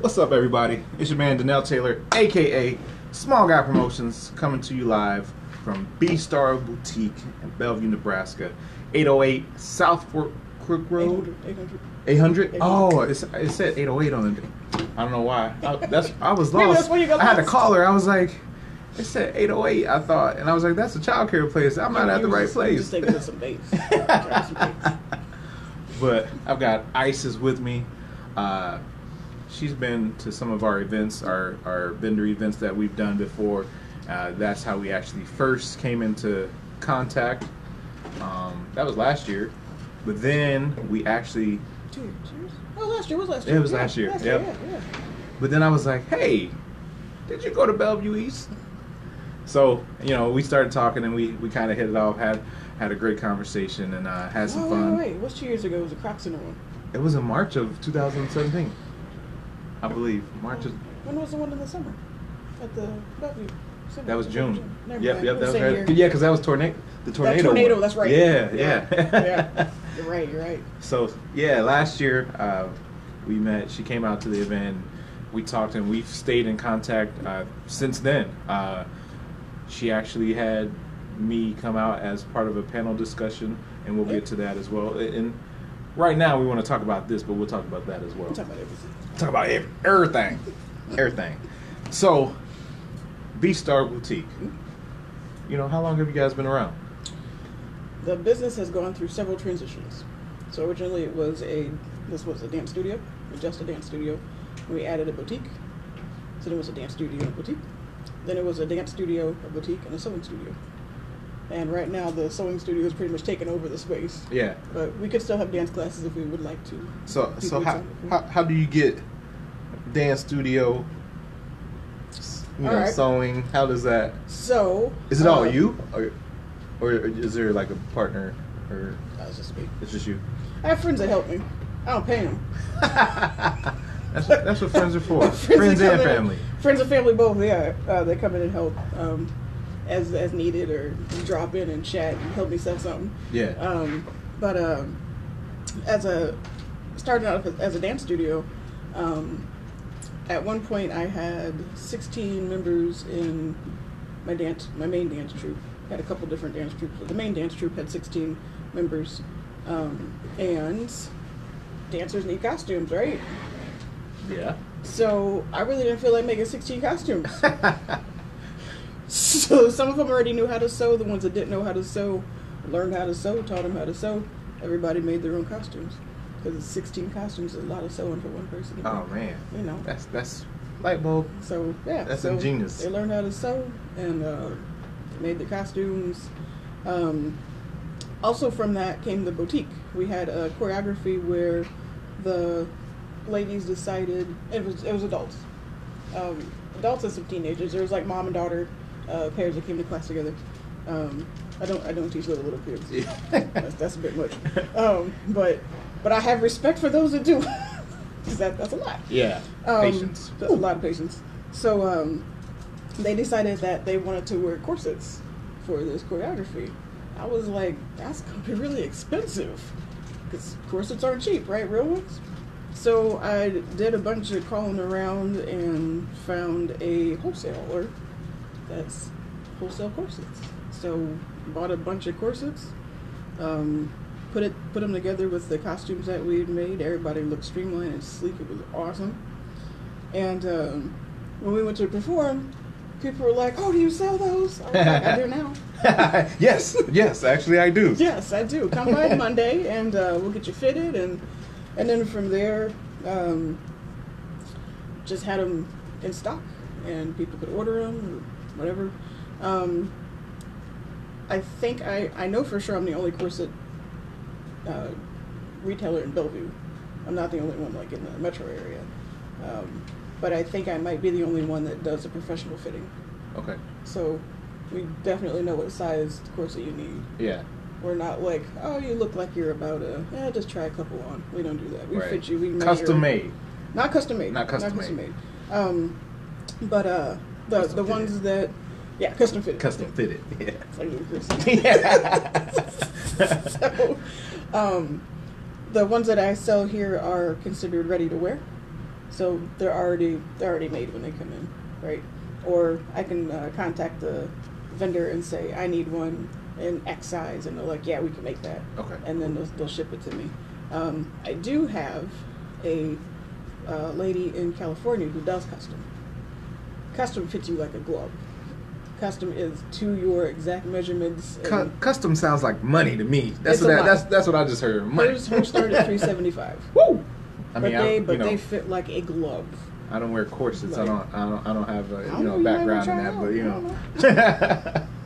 What's up, everybody? It's your man Danell Taylor, aka Small Guy Promotions, coming to you live from B Star Boutique in Bellevue, Nebraska, 808 South Fort Crook Road. 800. 800? Oh, it's, it said 808 on it. I don't know why. I, that's I was Maybe lost. that's where you got I had to call her. I was like, it said 808. I thought, and I was like, that's a child care place. I'm not at the right just- place. Just taking some dates. Some dates. but I've got Isis with me. Uh, she's been to some of our events, our, our vendor events that we've done before. Uh, that's how we actually first came into contact. Um, that was last year. But then we actually, Two years. Oh, last year was last year. It was Yeah, last year, Last yep. year, yeah, yeah. but then I was like, hey, did you go to Bellevue East? So, you know, we started talking and we, we kind of hit it off, had had a great conversation and uh, had some Wait, fun. wait, wait. What's two years ago? It was a Kroc Center one. It was in March of 2017, I believe. March of When was the one in the summer? At the Bellevue. Center? That was June. Never Yep, mind. yep, that was right. year. Yeah, because that was tornado. The tornado. That tornado, one. that's right. Yeah, Yeah, yeah. yeah. You're right. You're right. so yeah, last year uh, we met. She came out to the event. We talked, and we've stayed in contact uh, since then. Uh, she actually had me come out as part of a panel discussion, and we'll get to that as well. And right now, we want to talk about this, but we'll talk about that as well. I'm talking about everything. Talk about everything, everything. So, B Star Boutique. You know, how long have you guys been around? The business has gone through several transitions. So originally it was a this was a dance studio, just a dance studio. We added a boutique. So there was a dance studio and a boutique. Then it was a dance studio, a boutique, and a sewing studio. And right now the sewing studio is pretty much taken over the space. Yeah. But we could still have dance classes if we would like to. So, People so how, sign up for how how do you get dance studio? You know, All right. sewing. How does that? So Is it all uh, you, or, or is there like a partner, or That was just me. it's just you? I have friends that help me. I don't pay them. that's what, that's what friends are for. friends, friends and family. friends and family both. Yeah, uh, they come in and help um, as as needed, or drop in and chat and help me sell something. Yeah. Um, but um, as a starting out as a dance studio, um, at one point I had 16 members in my dance, my main dance troupe. Had a couple different dance troupes, but the main dance troupe had 16 members, um, and dancers need costumes, right? yeah. So I really didn't feel like making 16 costumes. so some of them already knew how to sew. The ones that didn't know how to sew learned how to sew, taught them how to sew. Everybody made their own costumes because it's 16 costumes is a lot of sewing for one person. oh man, You know. that's that's light bulb. So yeah, That's so ingenious. They learned how to sew and uh, made the costumes. Um, also from that came the boutique. We had a choreography where the ladies decided it was it was adults, um, adults and some teenagers. There was like mom and daughter uh, pairs that came to class together. Um, I don't I don't teach little little kids. that's, that's a bit much. Um, but but I have respect for those that do. 'Cause that, that's a lot. yeah. Um, Patience. That's a lot of patience. So um, they decided that they wanted to wear corsets for this choreography. I was like, that's gonna be really expensive because corsets aren't cheap, right? Real ones. So I did a bunch of calling around and found a wholesaler that's wholesale corsets. So bought a bunch of corsets, um, put it put them together with the costumes that we had made. Everybody looked streamlined and sleek. It was awesome. And um, when we went to perform, people were like, "Oh, do you sell those?" I like, "I do now." yes, yes. Actually, I do. Yes, I do. Come by Monday, and uh, we'll get you fitted, and and then from there, um, just had them in stock, and people could order them whatever. Um, I think I I know for sure I'm the only corset uh, retailer in Bellevue. I'm not the only one like in the metro area, um, but I think I might be the only one that does a professional fitting. Okay. So we definitely know what size corset you need. Yeah. We're not like, oh, you look like you're about to, eh, just try a couple on. We don't do that. We Right. fit you. We custom made. Not custom made. Not custom made. Not custom made. Um, but uh, the Custom the fitted. ones that, yeah, custom fitted. Custom fitted. Yeah. Like yeah. so, um, the ones that I sell here are considered ready to wear. So they're already they're already made when they come in, right? Or I can uh, contact the vendor and say I need one in X size, and they're like, yeah, we can make that. Okay. And then they'll, they'll ship it to me. Um, I do have a uh, lady in California who does custom. Custom fits you like a glove. Custom is to your exact measurements. Cu- custom sounds like money to me. That's what a I, lot. that's that's what I just heard. Money. Hers, hers start at three seventy five. Woo! I But mean, I, they you but know, they fit like a glove. I don't wear corsets. I don't. I don't. I don't have a you don't know know, you background in that, out, but you I know.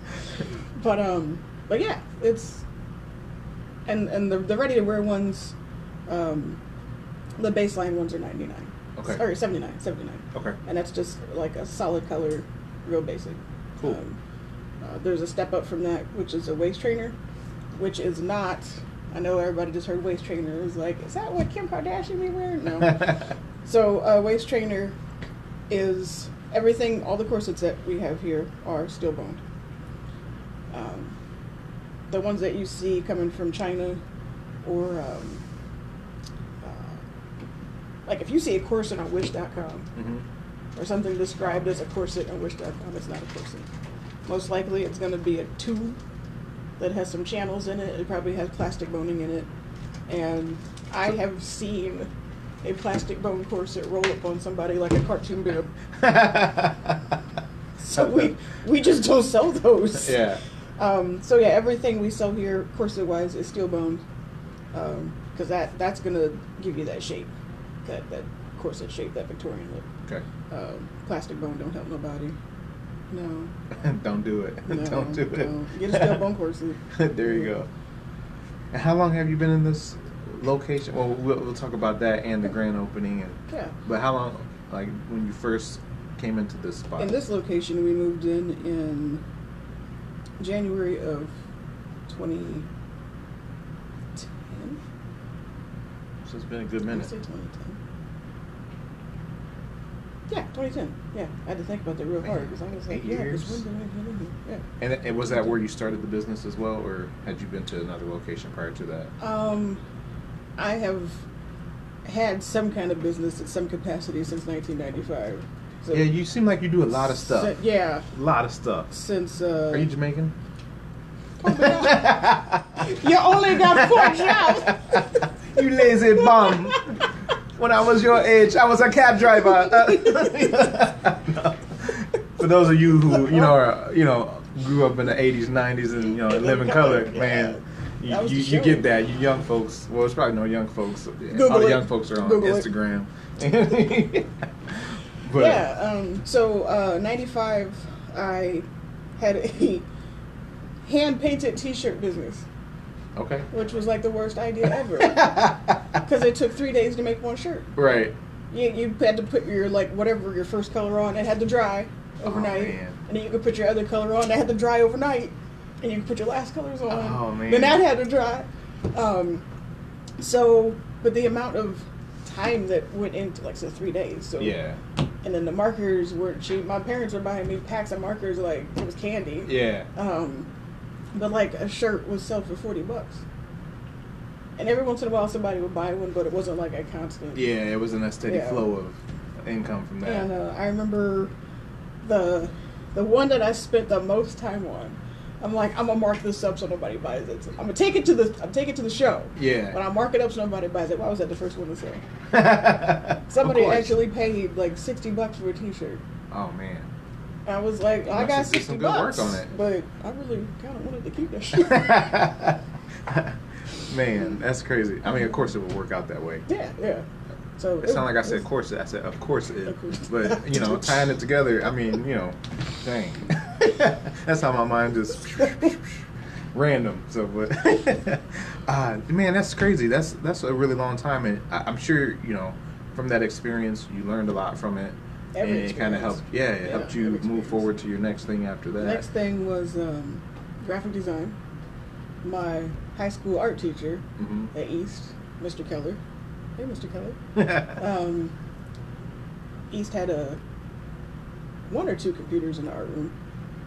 But um, but yeah, it's and and the the ready to wear ones, um, the baseline ones are ninety nine. Okay. Or 79, 79. okay. And that's just like a solid color, real basic. Cool. Um, uh, there's a step up from that, which is a waist trainer, which is not. I know everybody just heard waist trainer. Is like, is that what Kim Kardashian be wearing? No. So a waist trainer is everything. All the corsets that we have here are steel boned. Um, the ones that you see coming from China, or um, uh, like if you see a corset on Wish.com hmm or something described as a corset on Wish.com, it's not a corset. Most likely, it's going to be a tube that has some channels in it. It probably has plastic boning in it, and I have seen a plastic bone corset roll up on somebody like a cartoon bib. So we we just don't sell those. yeah. Um, so yeah, everything we sell here, corset wise, is steel boned, because that that's gonna give you that shape, that that corset shape, that Victorian look. Okay. Um, plastic bone don't help nobody. No, don't do it. no, don't do it. Get a steel bone corset. there you go. And how long have you been in this location? Well, we'll, we'll talk about that and the grand opening. And Yeah. but how long? Like when you first came into this spot? In this location, we moved in in January of 2010. so it's been a good minute. Say 2010. Yeah, 2010. Yeah, I had to think about that real hard because I was like, Eight yeah, years. because when did I get in here? And, and was that where you started the business as well, or had you been to another location prior to that? Yeah. Um, I have had some kind of business at some capacity since 1995. So, yeah, you seem like you do a lot of stuff. si- yeah, a lot of stuff. since. Uh, Are you Jamaican? you only got four jobs. you lazy bum. When I was your age, I was a cab driver. No. For those of you who you know are, you know grew up in the '80s, '90s, and you know live in color, Yeah. man, you, you, you get that. You young folks. Well, it's probably no young folks. Google All the young folks are on Google. Instagram. but yeah. Um, so uh, 95, I had a hand painted T-shirt business, okay. which was like the worst idea ever because it took three days to make one shirt. right. You, you had to put your like whatever your first color on. It had to dry overnight, Oh, man. and then you could put your other color on. That had to dry overnight, and you could put your last colors on. Oh, man. Then that had to dry. Um, so, but the amount of time that went into like so three days. So Yeah. And then the markers weren't cheap. My parents were buying me packs of markers like it was candy. Yeah. Um, but like a shirt would sell for forty bucks. And every once in a while somebody would buy one, but it wasn't like a constant. Yeah. It wasn't a steady Yeah. flow of income from that. And uh, I remember the the one that I spent the most time on. I'm like, I'm gonna mark this up so nobody buys it. I'm gonna take it to the I'm take it to the show. Yeah. But I mark it up so nobody buys it. Why was that the first one to sell? Somebody actually paid like sixty bucks for a T-shirt. Oh man. I was like, I got sixty some good work on it. but I really kind of wanted to keep that shit. Man, that's crazy. I mean, of course it would work out that way. yeah, yeah. So It sounded like I said, of course, I said, of course it. Of course. But, you know, tying it together, I mean, you know, dang. that's how my mind just random. So, but, uh, man, that's crazy. That's that's a really long time. And I, I'm sure, you know, from that experience, you learned a lot from it. Every and it kind of helped, yeah, it Yeah, helped you move forward to your next thing after that. Next thing was um, graphic design. My high school art teacher hmm at East, Mr. Keller. Hey, Mr. Keller. Um, East had a one or two computers in the art room,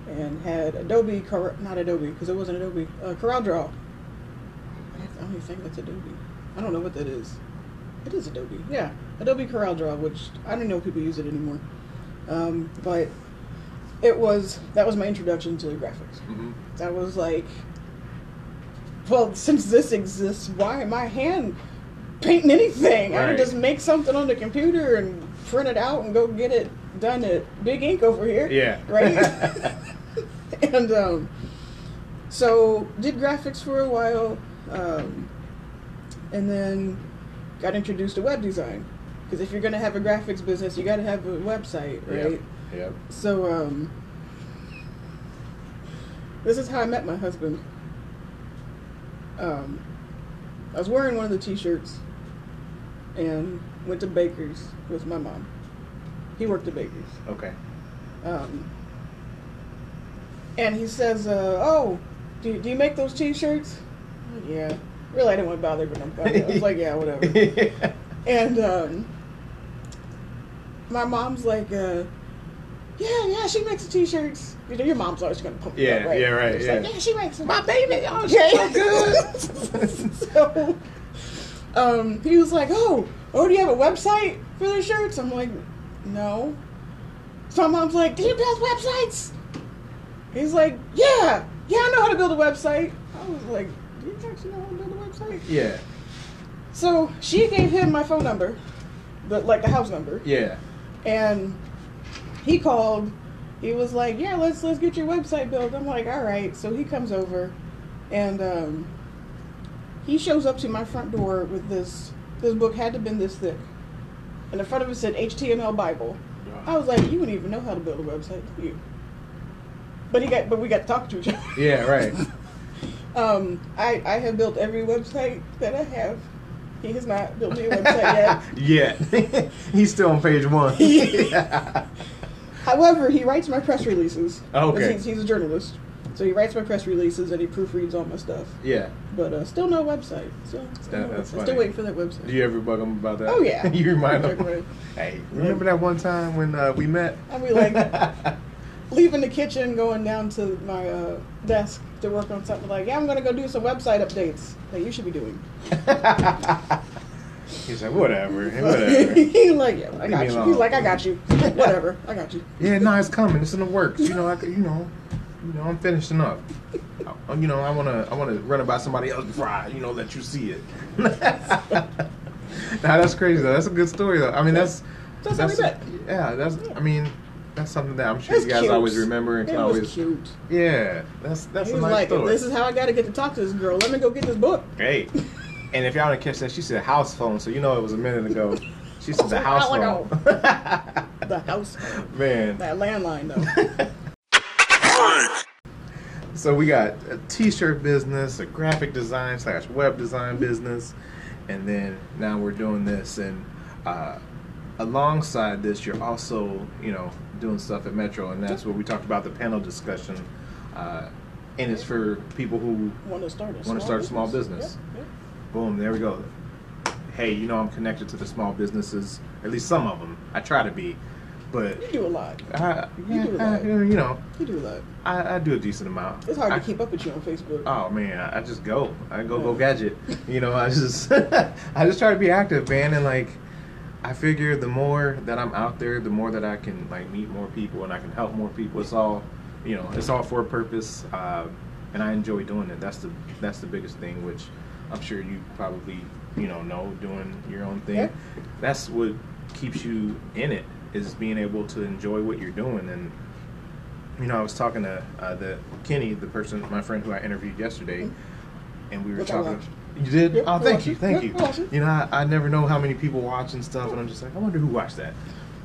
and had Adobe, Cor- not Adobe, because it wasn't Adobe, uh, CorelDRAW. I don't even think that's Adobe. I don't know what that is. It is Adobe. Yeah, Adobe Corel Draw, which I don't know if people use it anymore. Um, but it was that was my introduction to graphics. hmm That was like, well, since this exists, why am I hand painting anything? I Right. can just make something on the computer and print it out and go get it done at Big Ink over here. Yeah. Right. and um, so did graphics for a while, um, and then got introduced to web design. Because if you're gonna have a graphics business, you got to have a website, right? Yep. Yep. So, um, this is how I met my husband. Um, I was wearing one of the T-shirts and went to Baker's with my mom. He worked at Baker's. Okay. Um, and he says, uh, "Oh, do, do you make those T-shirts?" Yeah. Really, I didn't want to bother with him. I was like, "Yeah, whatever." And um, my mom's like, uh, "Yeah, yeah, she makes the T-shirts." You know, your mom's always gonna pump you Yeah, up, right? yeah, right, yeah. Like, yeah, she makes them. My baby, oh, she's Yeah. so good. so, um, he was like, "Oh, oh, do you have a website for the shirts?" I'm like, "No." So my mom's like, "Do you build websites?" He's like, "Yeah, yeah, I know how to build a website." I was like, "Do you actually know how to build a website?" yeah. So she gave him my phone number, the like the house number, Yeah. and he called. He was like, "Yeah, let's let's get your website built." I'm like, "All right." So he comes over, and um, he shows up to my front door with this. This book had to have been this thick, and the front of it said HTML Bible. I was like, "You wouldn't even know how to build a website, do you?" But he got, but we got to talk to each other. Yeah, right. Um, I I have built every website that I have. He has not built me a website yet. yeah. He's still on page one. However, he writes my press releases. Oh, okay. He's, he's a journalist. So he writes my press releases and he proofreads all my stuff. yeah. But uh, still no website. Still, still, That- no website. still waiting for that website. Do you ever bug him about that? Oh, yeah. you remind him. Hey, remember that one time when uh, we met? I'll be like, leaving the kitchen, going down to my uh, desk to work on something like, yeah, I'm going to go do some website updates that you should be doing. He's like, whatever, whatever. He's like, yeah, I got you. He's like, I got you. Whatever, I got you. yeah, no, it's coming. It's in the works. You know, I, you know, you know, I'm finishing up. I- You know, I wanna, I wanna run it by somebody else before I, you know, let you see it. nah, that's crazy though. That's a good story though. I mean, that's That's met. yeah. That's I mean, that's something that I'm sure It's you guys cute. always remember and It can was always. cute. Yeah, that's that's He a was nice like, story. this is how I got to get to talk to this girl. Let me go get this book. Hey, and if y'all didn't catch that, she said house phone, so you know it was a minute ago. She said the house phone. The house, Phone. Man, that landline though. so we got a t-shirt business, a graphic design slash web design business, and then now we're doing this. And uh, alongside this, you're also, you know, doing stuff at Metro, and that's where we talked about the panel discussion. Uh, and it's for people who Want to start a small start a small business. Yep, Boom, there we go. Hey, you know I'm connected to the small businesses, at least some of them. I try to be, but. You do a lot. I, You do I- that. you know, You do a lot. I, I do a decent amount. It's hard I- to keep up with you on Facebook. Oh man, I, I just go. I go go gadget. You know, I just I just try to be active, man, and like I figure the more that I'm out there, the more that I can like meet more people and I can help more people. It's all, you know, it's all for a purpose, uh, and I enjoy doing it. That's the that's the biggest thing, which I'm sure you probably you know know doing your own thing. Yeah. That's what keeps you in it is being able to enjoy what you're doing and you know, I was talking to uh, the Kenny, the person, my friend who I interviewed yesterday, and we were Which talking. You did? Oh, thank you, thank you. You know, I, I never know how many people watch and stuff, and I'm just like, I wonder who watched that.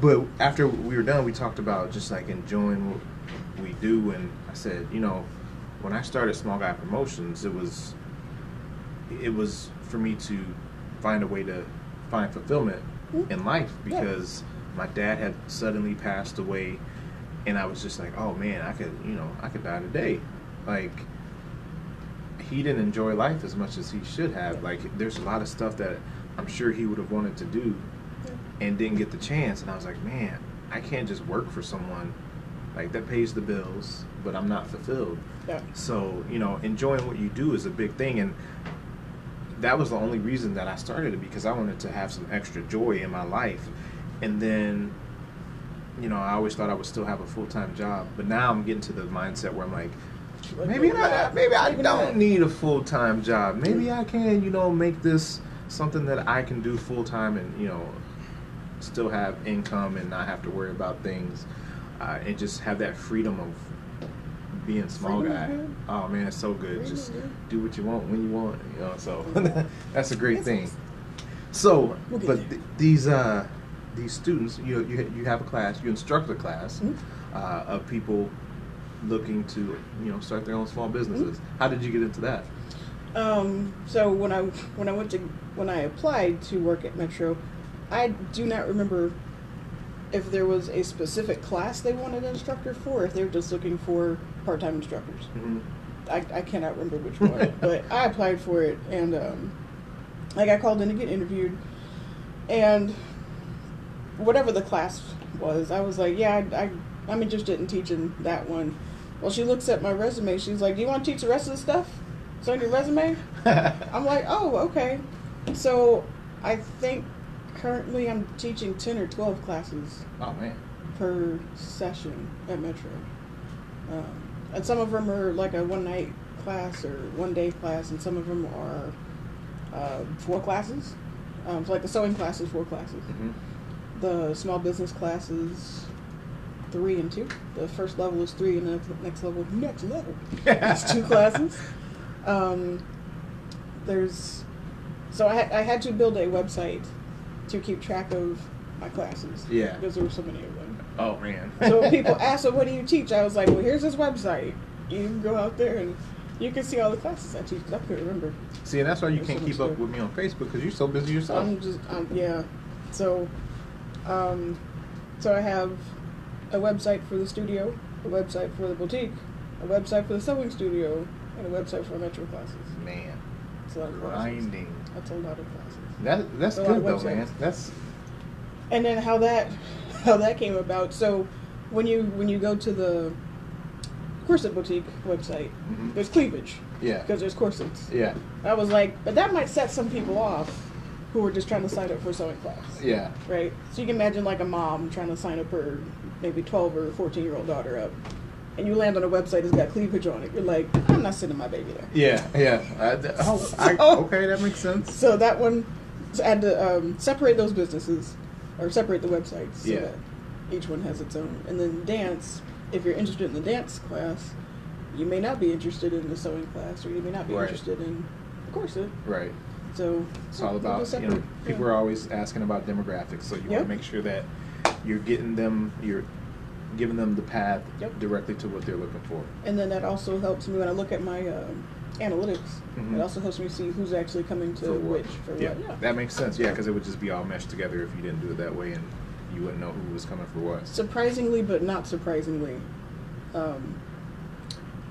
But after we were done, we talked about just like enjoying what we do, and I said, you know, when I started Small Guy Promotions, it was, it was for me to find a way to find fulfillment Mhm. in life Yeah. because my dad had suddenly passed away and I was just like, oh man, I could, you know, I could die today. Like, he didn't enjoy life as much as he should have. Like, there's a lot of stuff that I'm sure he would have wanted to do and didn't get the chance. And I was like, man, I can't just work for someone like that pays the bills, but I'm not fulfilled. Yeah. So, you know, enjoying what you do is a big thing. And that was the only reason that I started it because I wanted to have some extra joy in my life. And then, you know, I always thought I would still have a full time job, but now I'm getting to the mindset where I'm like, maybe not. Maybe I don't need a full time job. Maybe I can, you know, make this something that I can do full time and you know, still have income and not have to worry about things, uh, and just have that freedom of being small guy. Oh man, it's so good. Just do what you want when you want. You know, so that's a great thing. So, but th- these uh, these students, you you you have a class, you instruct a class Mhm. uh, of people looking to you know start their own small businesses. Mm-hmm. How did you get into that? Um, so when I when I went to when I applied to work at Metro, I do not remember if there was a specific class they wanted an instructor for, if they were just looking for part time instructors. Mm-hmm. I, I cannot remember which one, but I applied for it, and um, I got called in to get interviewed, and whatever the class was, I was like, yeah, I, I I'm interested in teaching that one. Well, she looks at my resume. She's like, "Do you want to teach the rest of the stuff? It's on your resume." I'm like, "Oh, okay." So I think currently I'm teaching ten or twelve classes oh man. per session at Metro. Um, and some of them are like a one night class or one day class, and some of them are uh, four classes. Um, so like the sewing class is four classes. hmm The small business class is three and two. The first level is three, and the next level, next level, it's two classes. Um, there's so I, had- I had to build a website to keep track of my classes. Yeah. because there were so many of them. Oh man. So people ask, "So what do you teach?" I was like, "Well, here's this website. You can go out there and you can see all the classes I teach." I couldn't remember. See, and that's why you There's can't so keep up good. with me on Facebook because you're so busy yourself. I'm just, um, yeah. So, um, so I have a website for the studio, a website for the boutique, a website for the sewing studio, and a website for Metro classes. man, That's a lot of classes. That's a lot of classes. That that's good though, man. That's And then how that how that came about. So when you when you go to the corset boutique website, Mhm. there's cleavage yeah, because there's corsets. yeah, I was like, but that might set some people off who are just trying to sign up for a sewing class. yeah. Right? So you can imagine like a mom trying to sign up her maybe 12 or 14 year old daughter up. And you land on a website that's got cleavage on it. You're like, I'm not sending my baby there. Yeah, yeah. I, th- oh, I, okay, that makes sense. So that one, so I had to um, separate those businesses, or separate the websites, so Yeah. that each one has its own. And then dance, if you're interested in the dance class, you may not be interested in the sewing class, or you may not be Right. interested in the corset. Right. So It's all about you know people yeah. are always asking about demographics, so you want to make sure that you're getting them, you're giving them the path Yep. directly to what they're looking for. And then that also helps me when I look at my um, analytics. Mhm. It also helps me see who's actually coming to For which for yeah, what. Yeah. that makes sense. Yeah, because it would just be all meshed together if you didn't do it that way, and you wouldn't know who was coming for what. Surprisingly, but not surprisingly, um,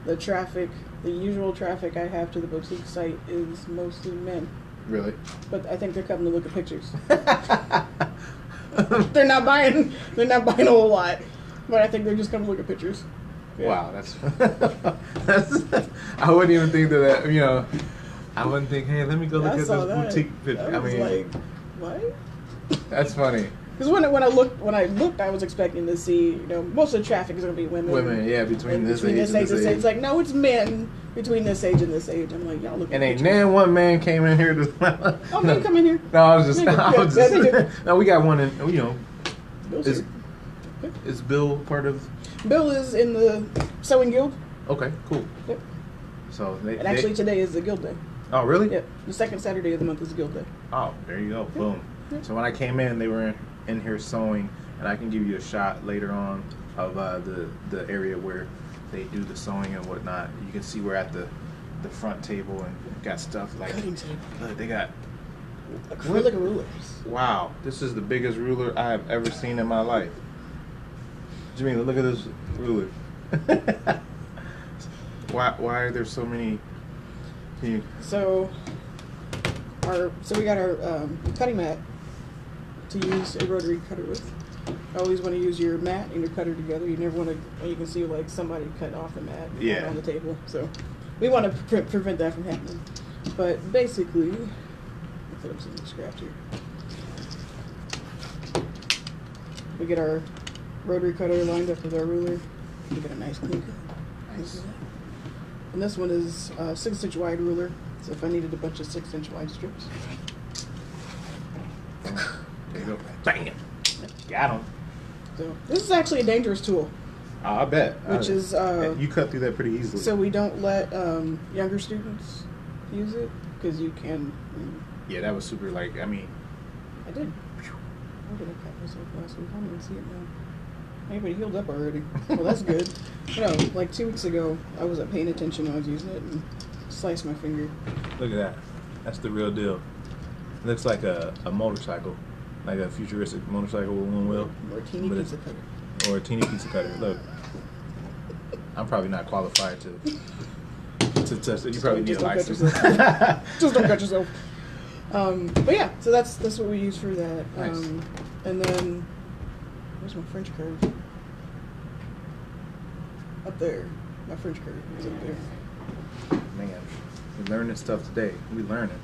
the traffic, the usual traffic I have to the boutique site is mostly men. Really? But I think they're coming to look at pictures. they're not buying. They're not buying a whole lot, but I think they're just coming to look at pictures. Yeah. Wow, that's that's. I wouldn't even think that, that. You know, I wouldn't think, hey, let me go look I at this boutique picture. I mean, like, what? that's funny. Because when I, when I looked when I looked, I was expecting to see you know most of the traffic is going to be women. Women, yeah, between And this between age this and age, this this age. It's like no, it's men between this age and this age. I'm like, y'all look. And ain't nan one man came in here to. Oh, man, come in here. No, I was just. I was yeah, just. no, we got one in. You know, Bill's is here. is Bill part of? Bill is in the sewing guild. Okay, cool. Yep. So they. And actually, they- today is the guild day. oh really? Yep. The second Saturday of the month is guild day. Oh, there you go. Boom. Yeah. So when I came in, they were in, in here sewing, and I can give you a shot later on of uh, the the area where they do the sewing and whatnot. You can see we're at the the front table and got stuff like. Cutting table. Look, they got. Acrylic rulers. Wow, this is the biggest ruler I have ever seen in my life. Jamila, look at this ruler. why why are there so many? Can you, So, our so we got our um, cutting mat to use a rotary cutter with. I always want to use your mat and your cutter together. You never want to. You can see like somebody cut off the mat Yeah. on the table. So we want to pre- prevent that from happening. But basically, i put up some scraps here. We get our rotary cutter lined up with our ruler. We get a nice clean cut. Nice. And this one is a six inch wide ruler. So if I needed a bunch of six inch wide strips. There you go. Bam. Got him. So this is actually a dangerous tool. Oh, I bet. Which I- is, uh, you cut through that pretty easily. So we don't let um, younger students use it because you can. yeah, that was super. Like, I mean, I did. Where did I cut myself last week? I don't even see it now. Maybe it healed up already. Well, that's good. no, like two weeks ago, I wasn't paying attention when I was using it and sliced my finger. look at that. That's the real deal. looks like a, a motorcycle, like a futuristic motorcycle with one wheel, Martini But pizza cutter. or a teeny pizza cutter. Look, I'm probably not qualified to to touch it. You probably need a license. Just don't cut yourself. Um, but yeah, so that's that's what we use for that. Nice. Um, and then where's my French curve? Up there. My French curve is up there. Man, we learning stuff today. We learning.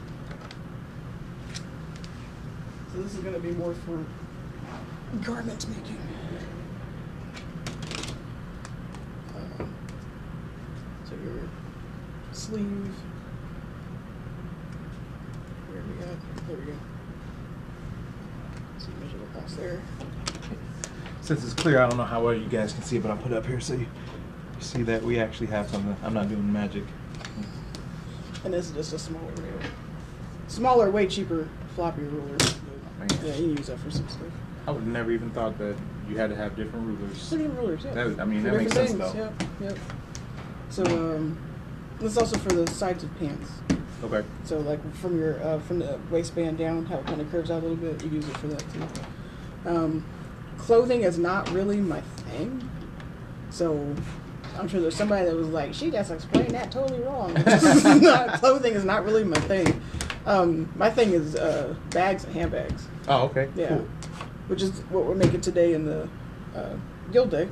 So this is gonna be more for garment making. Um, so your sleeve. Where we got? There we go. So you measure across there. Since it's clear, I don't know how well you guys can see it, but I'll put it up here so you see that we actually have something. I'm not doing magic. And this is just a smaller ruler. Smaller, way cheaper floppy ruler. Man. Yeah, you can use that for some stuff. I would never even thought that you had to have different rulers. Different rulers, yeah. That- I mean, For that makes sense, things, though. Yep, yep. So, um, this is also for the sides of pants. Okay. So, like from your uh, from the waistband down, how it kind of curves out a little bit, you use it for that too. Um, clothing is not really my thing. So, I'm sure there's somebody that was like, "She just explained that totally wrong." Clothing is not really my thing. Um, my thing is uh, bags and handbags. Oh, okay. Yeah. Cool. Which is what we're making today in the uh, guild day,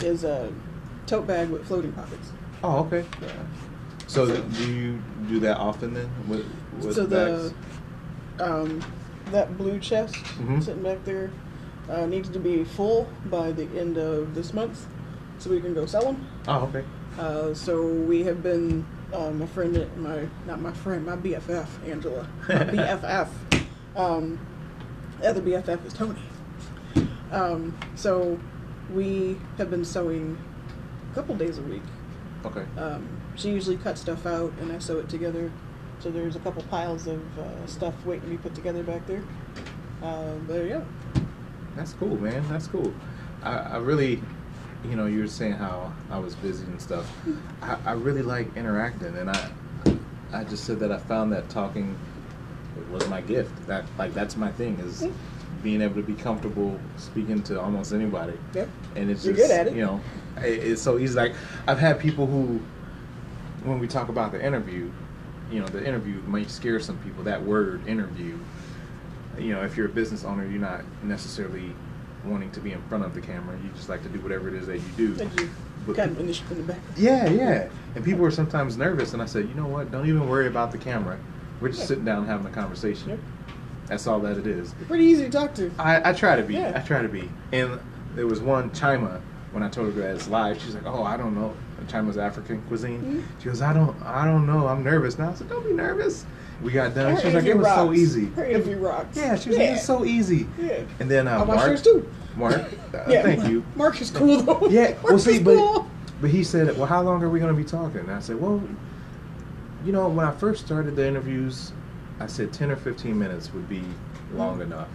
is a tote bag with floating pockets. Oh, okay. Yeah. So th- do you do that often then with, with so bags? the um, that blue chest Mhm. sitting back there uh, needs to be full by the end of this month, so we can go sell them. Oh, okay. Uh, so we have been uh, my friend, my not my friend, my BFF Angela, my BFF. Um, the other BFF is Tony. Um, so we have been sewing a couple days a week. Okay. Um, she usually cuts stuff out and I sew it together. So there's a couple piles of uh, stuff waiting to be put together back there. Uh, but yeah, That's cool, man. That's cool. I, I really, you know, you were saying how I was busy and stuff. I, I really like interacting, and I, I just said that I found that talking was my gift. That like that's my thing is Mm. being able to be comfortable speaking to almost anybody. Yep. And it's You're just good at it. you know, it, it's so easy. Like I've had people who, when we talk about the interview, you know, the interview might scare some people. That word interview you know, if you're a business owner, you're not necessarily wanting to be in front of the camera. You just like to do whatever it is that you do. Thank you. But kind of peop- in the, back. yeah, yeah. And people are sometimes nervous, and I said, you know what? Don't even worry about the camera. We're just Yeah. sitting down having a conversation. Yep. That's all that it is. Pretty easy to talk to. I, I try to be. Yeah. I try to be. And there was one Chima when I told her that it's live. She's like, "Oh, I don't know." Chima's African cuisine. Mhm. She goes, "I don't, I don't know. I'm nervous now." I said, "Don't be nervous." We got done. Her She was like, "It was so easy." Her interview rocks. Yeah, she was like, "It was so easy." Yeah. And then uh, I watched Mark, yours too. Mark, uh, Yeah. thank you. Mark is cool though. Yeah, Mark well, see, but cool. but he said, "Well, how long are we going to be talking?" And I said, "Well, you know, when I first started the interviews, I said ten or fifteen minutes would be long enough.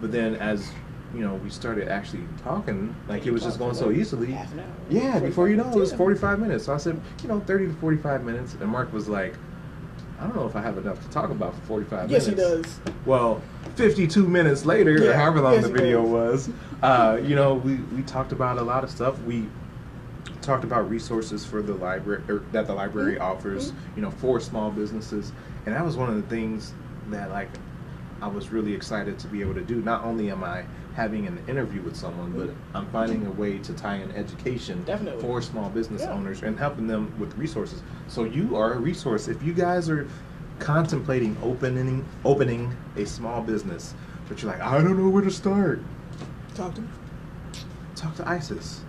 But then, as you know, we started actually talking, like it was just going so easily. Half an hour. Yeah, before you know, it was forty-five minutes. So I said, you know, thirty to forty-five minutes. And Mark was like, "I don't know if I have enough to talk about for forty-five Yes, minutes." he does. Well, 52 minutes later, or however long yes, the video does. was, uh, you know, we, we talked about a lot of stuff. We talked about resources for the library or that the library Mhm. offers, you know, for small businesses, and that was one of the things that like I was really excited to be able to do. Not only am I having an interview with someone, but I'm finding a way to tie in education Definitely. for small business Yeah. owners and helping them with resources. So you are a resource. If you guys are contemplating opening opening a small business, but you're like, I don't know where to start. Talk to me. Talk to Isis.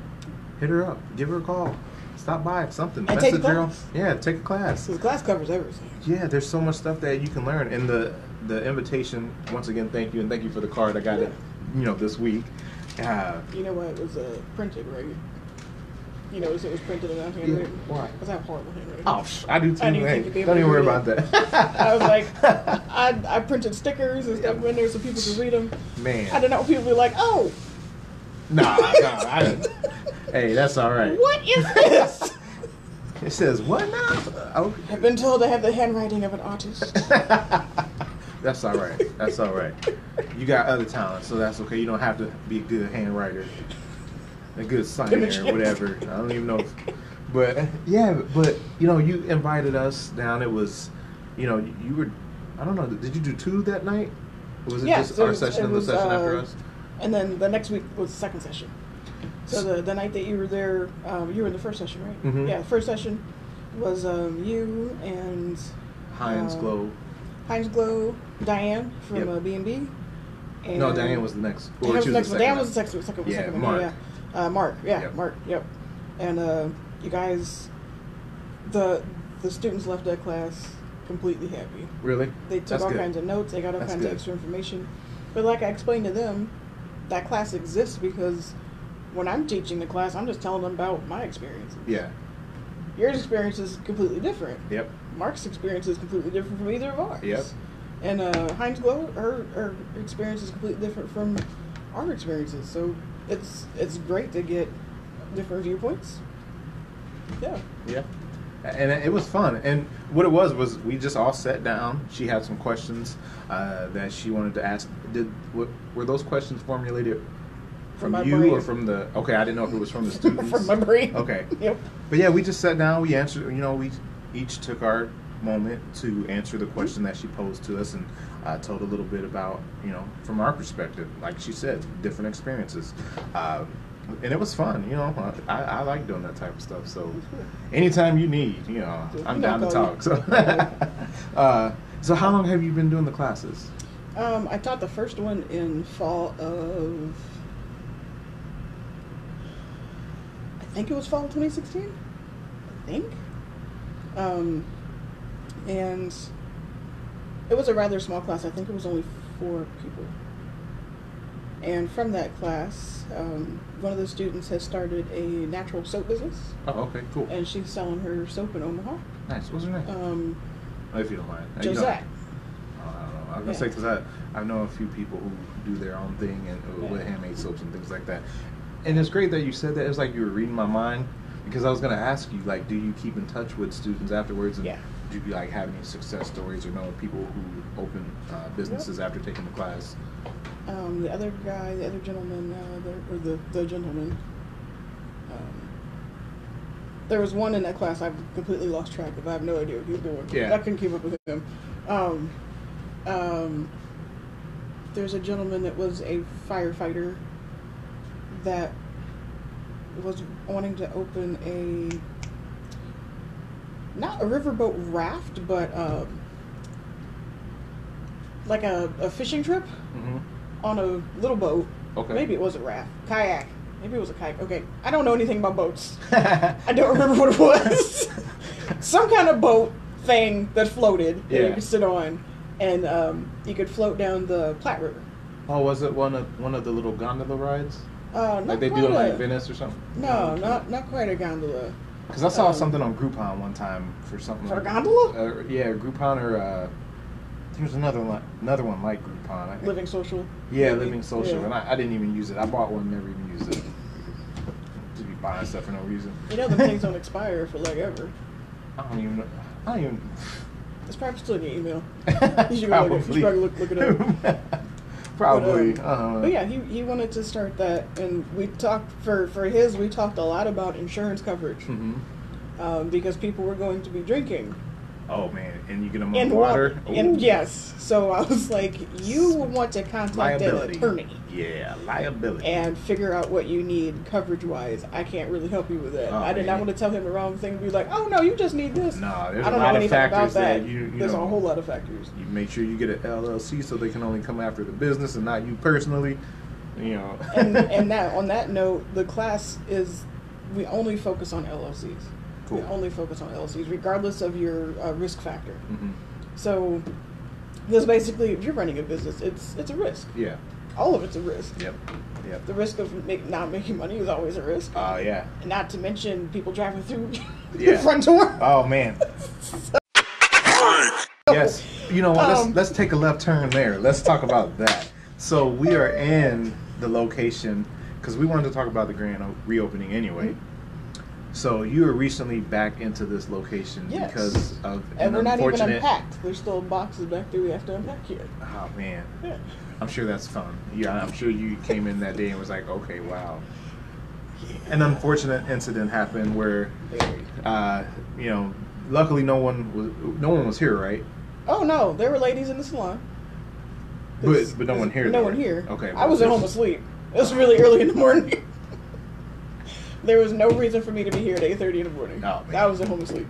Hit her up. Give her a call. Stop by. Something. And take a Message class. Yeah, take a class. The class covers everything. Yeah, there's so much stuff that you can learn. And the the invitation, once again, thank you and thank you for the card. I got it, you know, this week. Uh, You know what? It was uh, printed, right? You know, it was, it was printed in that handwritten. why? Because I have horrible handwriting. oh, I do too. I didn't Hey, think you'd be able don't even worry about that. I was like, I, I printed stickers and stuff in there so people could read them. man, I didn't know people would be like, oh, nah, nah. I, hey, that's all right. what is this? It says what now? Okay. I've been told I have the handwriting of an artist. That's all right. That's all right. You got other talents, so that's okay. You don't have to be a good handwriter, a good signer, or whatever. I don't even know. If, but yeah, but you know, you invited us down. It was, you know, you were. I don't know. Did you do two that night? Or was it Yes, just it our was- session it and the session after uh, us? And then the next week was the second session. So the, the night that you were there, um, you were in the first session, right? Mhm. Yeah, the first session was um, you and Heinz um, Glow. Heinz Glow, Diane from Yep. uh, B&B. And No, Diane was the next. Diane was the next one. second Diane was the second, second, Yeah, second. Mark. Yeah, yeah. Uh, Mark. Yeah, Yep. Mark. Yep. And uh, you guys, the the students left that class completely happy. Really? They took That's all good. kinds of notes. They got all That's kinds good. of extra information. But like I explained to them, that class exists because when I'm teaching the class, I'm just telling them about my experiences. Yeah. Your experience is completely different. Yep. Mark's experience is completely different from either of ours. Yep. And uh, Heinz Glow, her her experience is completely different from our experiences. So it's it's great to get different viewpoints. Yeah. Yeah. And it was fun. And what it was was we just all sat down. She had some questions uh, that she wanted to ask. Did what, were those questions formulated from, From you brain. or from the? Okay, I didn't know if it was from the students. from my brain. Okay. Yep. But yeah, we just sat down. We answered. You know, we each took our moment to answer the question that she posed to us, and uh, told a little bit about you know from our perspective. Like she said, different experiences, um, and it was fun. You know, I, I like doing that type of stuff. So anytime you need, you know, I'm down to talk. So, uh, so how long have you been doing the classes? Um, I taught the first one in fall of. I think it was fall 2016. I think. Um, and it was a rather small class. I think it was only four people. And from that class, um, one of the students has started a natural soap business, Oh, okay, cool, and she's selling her soap in Omaha. nice. What's her name? Um, Oh, if you don't mind. You Josette. Oh, I don't know. I was gonna Yeah. say because I I know a few people who do their own thing and uh, with handmade soaps and things like that. And it's great that you said that. It's like you were reading my mind because I was gonna ask you like, do you keep in touch with students afterwards? And Yeah. Do you like have any success stories or know of people who open uh, businesses after taking the class? Um, the other guy, the other gentleman, uh, the, or the, the gentleman, um, there was one in that class I've completely lost track of. I have no idea what he was doing. Yeah. I couldn't keep up with him. Um, um, there's a gentleman that was a firefighter that was wanting to open a not a riverboat raft, but um, like a, a fishing trip Mm-hmm. on a little boat. Okay. Maybe it was a raft, kayak. Maybe it was a kayak. Okay, I don't know anything about boats. I don't remember what it was. Some kind of boat thing that floated that Yeah. you could sit on, and um, you could float down the Platte River. oh, was it one of one of the little gondola rides? Uh, not Like they do in like a- Venice or something? No, not not quite a gondola. Because I saw Um, something on Groupon one time for something. For a like- gondola? Uh, yeah, Groupon or uh, there's another one, another one like Groupon. I think. Living social. Yeah, maybe. Living Social, Yeah. and I, I didn't even use it. I bought one, never even used it. Just be buying stuff for no reason. You know, the things don't expire for like ever. I don't even. know. I don't even. It's probably still in your email. You should go look it- you should probably look- look it up. Probably. But, uh, um, but yeah, he, he wanted to start that, and we talked for for his. We talked a lot about insurance coverage hmm um, because people were going to be drinking Oh man, and you get them on in water. water. And yes, so I was like, you will want to contact an attorney. Yeah, liability. and figure out what you need coverage wise. I can't really help you with that. Oh, I did not want to tell him the wrong thing and be like, oh no, you just need this. No, there's I don't a lot know of anything factors about that. that you- you There's know. a whole lot of factors. you make sure you get an LLC so they can only come after the business and not you personally. You know. and and that on that note, the class is we only focus on LLCs. Cool. We only focus on LLCs, regardless of your uh, risk factor. Mhm. So, because basically, if you're running a business, it's it's a risk. Yeah. All of it's a risk. Yep. Yep. The risk of make, not making money is always a risk. Oh yeah. Not to mention people driving through Yeah. your front door. Oh man. yes. You know what? Let's Um, let's take a left turn there. Let's talk about that. So we are in the location because we wanted to talk about the grand o- reopening anyway. So you were recently back into this location Yes. because of And an we're not even unpacked. There's still boxes back there we have to unpack here. Oh man, Yeah. I'm sure that's fun. Yeah, I'm sure you came in that day and was like, okay, wow. An unfortunate incident happened where, uh, you know, luckily no one was no one was here, right? Oh no, there were ladies in the salon. But but no one here. No though, one here. Okay. I was at home asleep. It was really early in the morning. there was no reason for me to be here at eight thirty in the morning. Oh, man. I was at home asleep.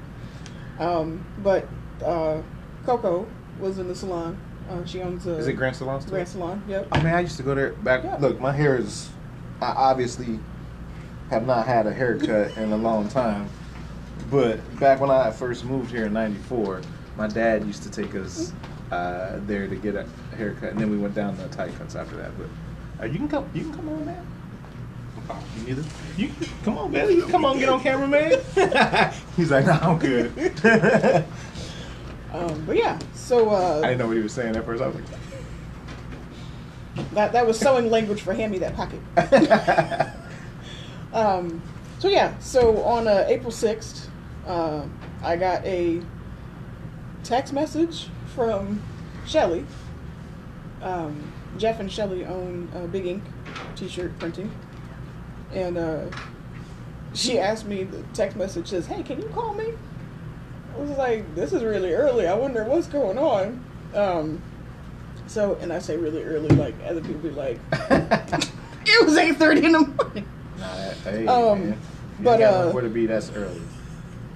Um, but uh, Coco was in the salon. Uh, she owns a Is it Grand Salon still? Grand Salon. Yep. I mean, I used to go there back. Yeah. Look, my hair is. I obviously have not had a haircut in a long time, but back when I first moved here in '94, my dad used to take us uh, there to get a haircut, and then we went down to tight cuts after that. But uh, you can come. You can come on, man. Oh, you neither. You come on, man. You come on, get on camera, man. He's like, nah, I'm good. Um, but yeah, so uh, I didn't know what he was saying at first. I was like, that that was sewing language for hand me that pocket. Um, so yeah, so on uh, April sixth, uh, I got a text message from Shelly. Um, Jeff and Shelly own uh, Big Ink T-shirt printing, and uh, she asked me. The text message says, "Hey, can you call me?" I was like, "This is really early. I wonder what's going on." Um, so, and I say really early, like other people be like, "It was eight thirty in the morning." Nah, that, hey, Um, man. You but, got uh, where to be? That's early.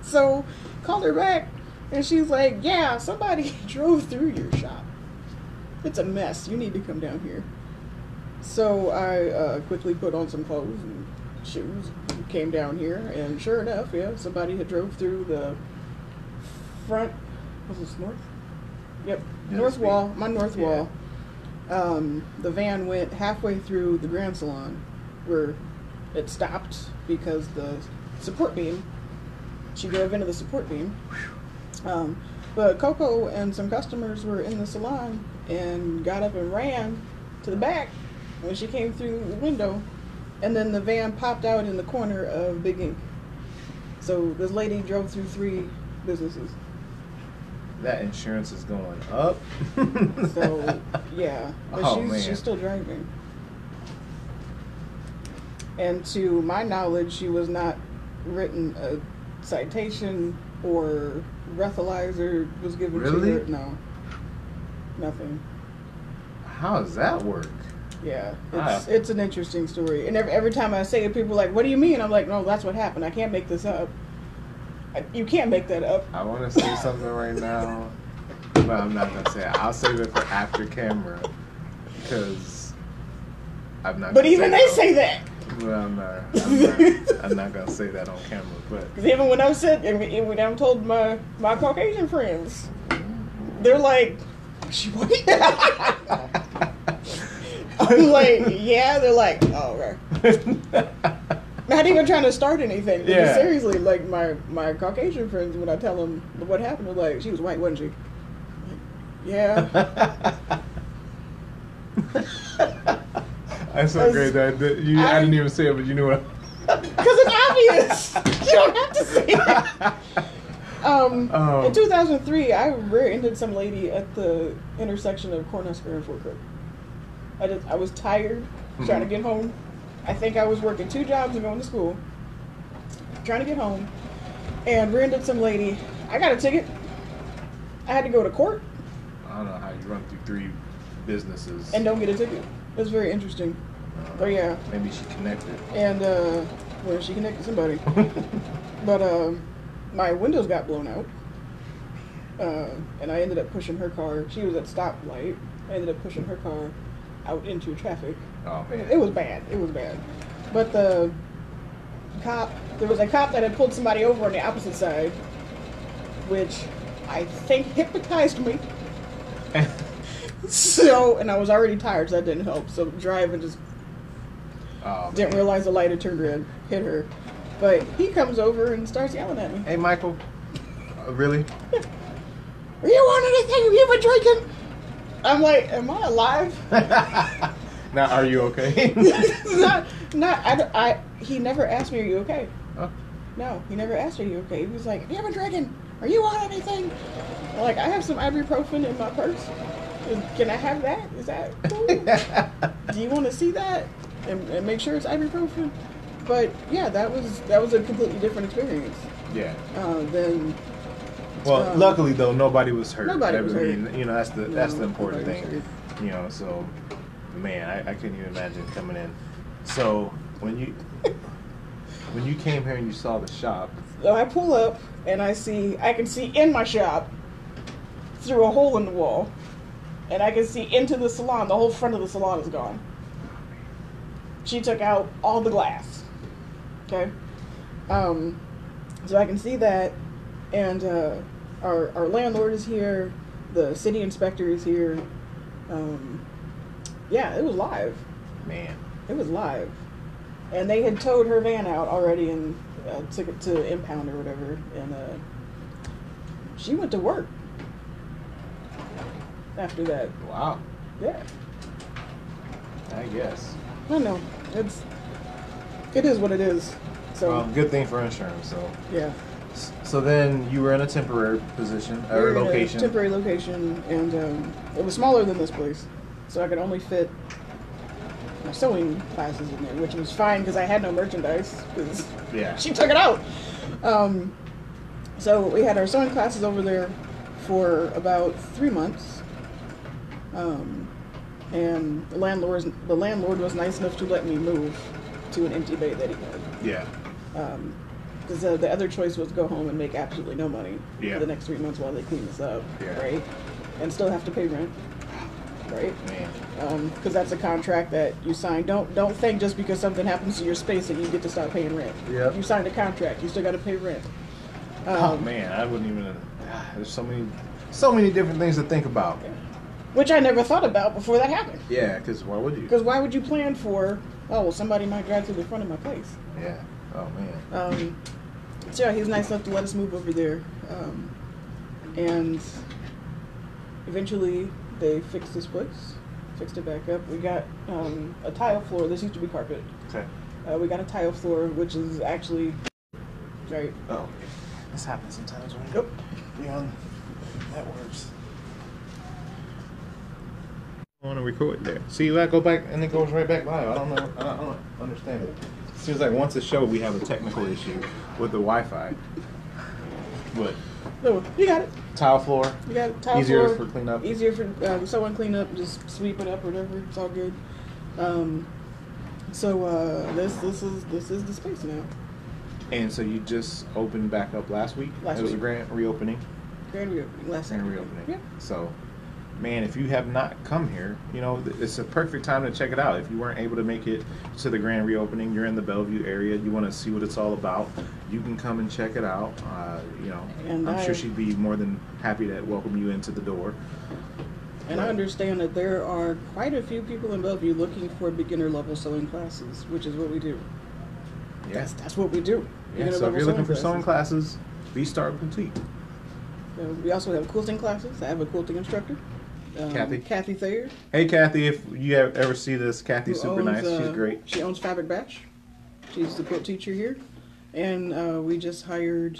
So called her back, and she's like, "Yeah, somebody drove through your shop. It's a mess. You need to come down here." So I uh, quickly put on some clothes and shoes, came down here, and sure enough, yeah, somebody had drove through the front. Was this north? Yep, Yeah, north wall. My north Yeah. wall. Um, the van went halfway through the grand salon, where it stopped because the support beam she drove into the support beam. Um, but Coco and some customers were in the salon and got up and ran to the back when she came through the window. And then the van popped out in the corner of Big Ink. So this lady drove through three businesses. That insurance is going up. So yeah, but Oh, she's man. she's still driving. And to my knowledge, she was not written a citation or breathalyzer was given Really? to her. No, nothing. How does that work? Yeah, it's Ah. it's an interesting story. And every, every time I say it, people are like, "What do you mean?" I'm like, "No, that's what happened. I can't make this up. You can't make that up." I want to say something right now, but I'm not gonna say it. I'll save it for after camera because I'm not. But even they say that. Well, I'm not. I'm not, I'm not gonna say that on camera, but Because even when I said, and when when I told my my Caucasian friends, they're like, "She white?" I'm like, "Yeah." They're like, "Oh, okay." Not even trying to start anything. Yeah. Seriously, like my my Caucasian friends, when I tell them what happened, they're like, "She was white, wasn't she?" Like, yeah. That's so great that, that you. I, I- didn't even say it, but you knew what. Because it's obvious. you don't have to say that. Um, Oh. In 2003, I rear-ended some lady at the intersection of Cornhusker and Fort Crook. I just, I was tired, trying to Mhm. get home. I think I was working two jobs and going to school, trying to get home, and rear-ended some lady. I got a ticket. I had to go to court I don't know how you run through three businesses. and don't get a ticket. It was very interesting. Oh yeah, Maybe she connected. and uh, well, she connected somebody, but um, my windows got blown out, uh, and I ended up pushing her car. She was at stoplight. I ended up pushing her car out into traffic. Oh man. It was bad. It was bad. But the cop, there was a cop that had pulled somebody over on the opposite side, which I think hypnotized me. So, and I was already tired, so that didn't help. So driving just oh, didn't man. realize the light had turned red, hit her. But he comes over and starts yelling at me. Hey, Michael. Uh, really? Are you want anything? Have you been drinking? I'm like, am I alive? now, are you okay? not, not. I, I. He never asked me, "Are you okay?" Oh, No, he never asked, "Are you okay?" He was like, "Have you been drinking? Are you on anything?" Like, I have some ibuprofen in my purse. Can I have that? Is that cool? Do you want to see that and, and make sure it's ibuprofen? But yeah, that was that was a completely different experience yeah. uh, than Well, Um, luckily though, nobody was hurt. nobody That was hurt. be- You know, that's the that's the important thing. You know, so man, I, I couldn't even imagine coming in. So when you when you came here and you saw the shop, So I pull up and I see I can see in my shop through a hole in the wall, and I can see into the salon. The whole front of the salon is gone. She took out all the glass. Okay, um, so I can see that, and uh, our our landlord is here. The city inspector is here. Um, yeah, it was live. man, It was live. And they had towed her van out already and uh, took it to impound or whatever. And uh, she went to work after that. wow. Yeah. I guess. I know. It's, it is what it is. So, Well, good thing for insurance. So yeah. so then you were in a temporary position We or a location. temporary location. And um, it was smaller than this place. So I could only fit my sewing classes in there, which was fine because I had no merchandise. Because yeah. she took it out. Um, so we had our sewing classes over there for about three months. Um, and the landlord, the landlord was nice enough to let me move to an empty bay that he had. Yeah. Because uh, the other choice was go home and make absolutely no money Yeah. for the next three months while they clean this up, Yeah. right? And still have to pay rent, right? Man. Because that's a contract that you sign. Don't don't think just because something happens to your space that you get to stop paying rent. Yep. You signed a contract. You still got to pay rent. oh Um, man, I wouldn't even. ah, there's so many, so many different things to think about. Which I never thought about before that happened. Yeah, because why would you? Because why would you plan for? Oh, well, somebody might drive through the front of my place. Yeah. Oh man. Um, so yeah, he was nice enough to let us move over there, um, and eventually they fixed this place, fixed it back up. We got um, a tile floor. This used to be carpet. Okay. Uh, we got a tile floor, which is actually right. Oh, this happens sometimes when Yep. you on networks. I want to record there. See, I go back and it goes right back live. I don't know. I don't, I don't understand it. Seems like once a show we have a technical issue with the Wi-Fi. But So you got it. tile floor, You got it. Tile floor. easier floor. for cleanup. Easier for um, someone clean up, just sweep it up or whatever. It's all good. Um, so uh, this this is this is the space now. And so you just opened back up last week. Last it was week. a grand reopening. Grand reopening last Grand Saturday. reopening. Yeah. So, man, if you have not come here, you know it's a perfect time to check it out. If you weren't able to make it to the grand reopening, you're in the Bellevue area, you want to see what it's all about, you can come and check it out. Uh, you know, And I'm I- sure she'd be more than happy to welcome you into the door. And I understand that there are quite a few people in Bellevue looking for beginner level sewing classes, which is what we do. Yeah, That's that's what we do. yeah. So if you're looking for sewing classes. classes, B Star Boutique. We also have quilting classes. I have a quilting instructor, um, Kathy? Kathy Thayer. Hey, Kathy, if you have ever see this, Kathy's super owns, nice. She's uh, great. She owns Fabric Batch. She's the quilt teacher here, and uh, we just hired,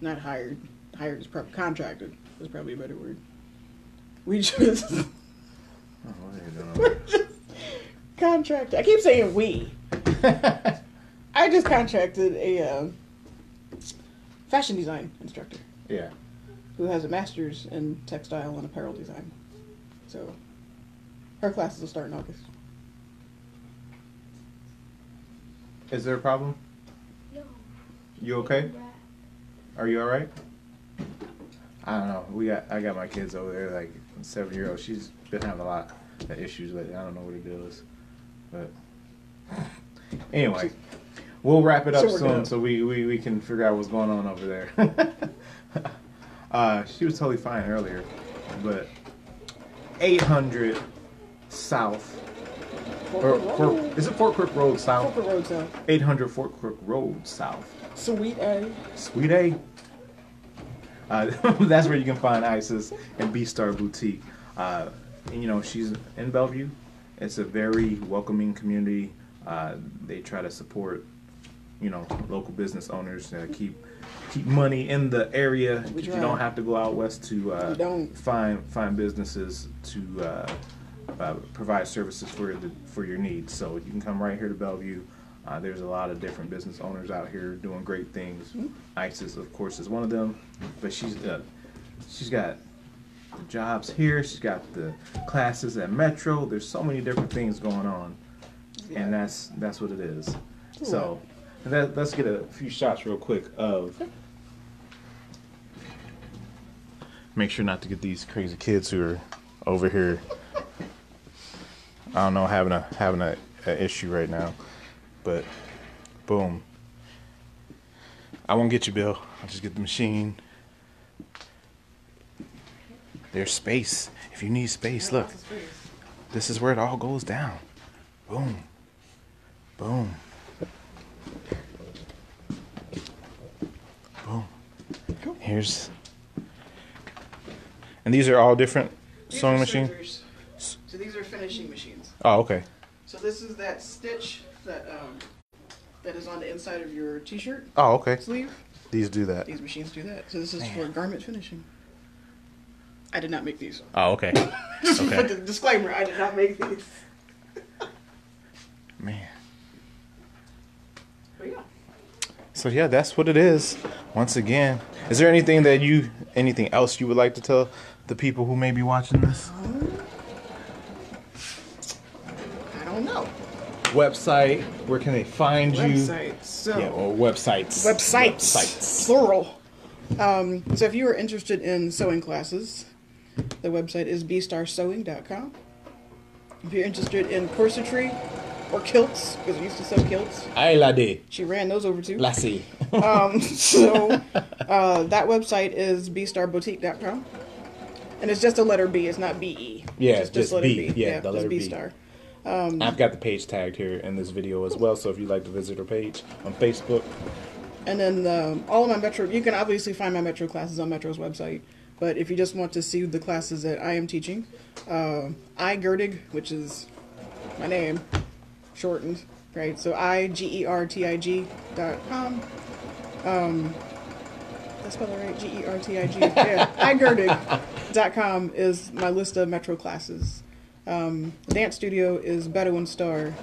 not hired, hired is probably contracted. Is probably a better word. We just Oh, what are you doing? contract. I keep saying we. I just contracted a uh, fashion design instructor yeah. who has a master's in textile and apparel design. So her classes will start in August. Is there a problem? No. You okay? Are you all right? I don't know. We got I got my kids over there, like seven year old. She's been having a lot of issues lately. I don't know what it is, but anyway, we'll wrap it up soon so we, we we can figure out what's going on over there. uh, she was totally fine earlier, but 800 South or Fort Fort, is it Fort Crook Road South? Fort Road South. 800 Fort Crook Road South. Suite A. Suite A. Uh, that's where you can find Isis and B Star Boutique. Uh, and, you know, she's in Bellevue. It's a very welcoming community. Uh, they try to support, you know, local business owners uh, keep keep money in the area. You don't have to go out west to uh, don't. find find businesses to uh, uh, provide services for the for your needs. So you can come right here to Bellevue. Uh, there's a lot of different business owners out here doing great things. ISIS, of course, is one of them, but she's uh, she's got the jobs here. She's got the classes at Metro. There's so many different things going on, and that's that's what it is. So that, let's get a few shots real quick of. Make sure not to get these crazy kids who are over here. I don't know having a having a, a issue right now, but boom. I won't get you, Bill. I'll just get the machine. There's space. If you need space, look. This is where it all goes down. Boom. Boom. Boom. Here's. And these are all different sewing machines? So these are finishing machines. Oh, okay. So this is that stitch that um, that is on the inside of your t-shirt Oh, okay. sleeve. These do that. These machines do that. So this is for garment finishing. I did not make these. Oh, okay. Just Okay. put the disclaimer: I did not make these. Man. So yeah, that's what it is. Once again, is there anything that you, anything else you would like to tell the people who may be watching this? I don't know. Website. Where can they find you? Website. So Yeah, or websites. websites, Websites. plural. Um, so if you are interested in sewing classes, the website is bstarsewing.com. If you're interested in corsetry or kilts, because we used to sell kilts, Ay la de. she ran those over too. Lassie. Um, so uh, that website is bstarboutique.com. And it's just a letter B, it's not B E. Yeah, just, just letter B. B. Yeah, the letter B. B-star. I've got the page tagged here in this video as well. So if you'd like to visit our page on Facebook, And then um, all of my Metro, you can obviously find my Metro classes on Metro's website. But if you just want to see the classes that I am teaching, uh, I Gertig, which is my name, shortened, right? So I G E R T I G dot com. Um, I spell it right? G E R T I G. Yeah, I Gertig dot com is my list of Metro classes. Um, dance studio is Bedouin Star.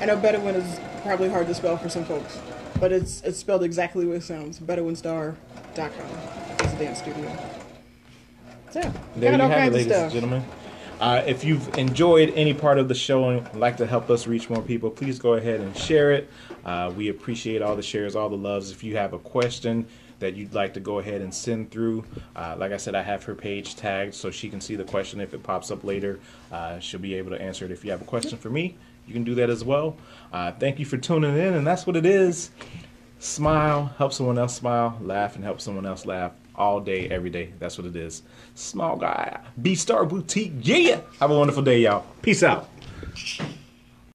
I know Bedouin is probably hard to spell for some folks, but it's it's spelled exactly what it sounds. BedouinStar.com is a dance studio. So, yeah, There got you all have it, kinds of ladies and stuff. Uh, if you've enjoyed any part of the show and like to help us reach more people, please go ahead and share it. Uh, we appreciate all the shares, all the loves. If you have a question that you'd like to go ahead and send through, uh, like I said, I have her page tagged so she can see the question if it pops up later. Uh, she'll be able to answer it. If you have a question for me, you can do that as well. Uh, thank you for tuning in, and that's what it is. Smile, help someone else smile, laugh, and help someone else laugh all day, every day. That's what it is. Small guy, B Star Boutique, yeah. Have a wonderful day, y'all. Peace out.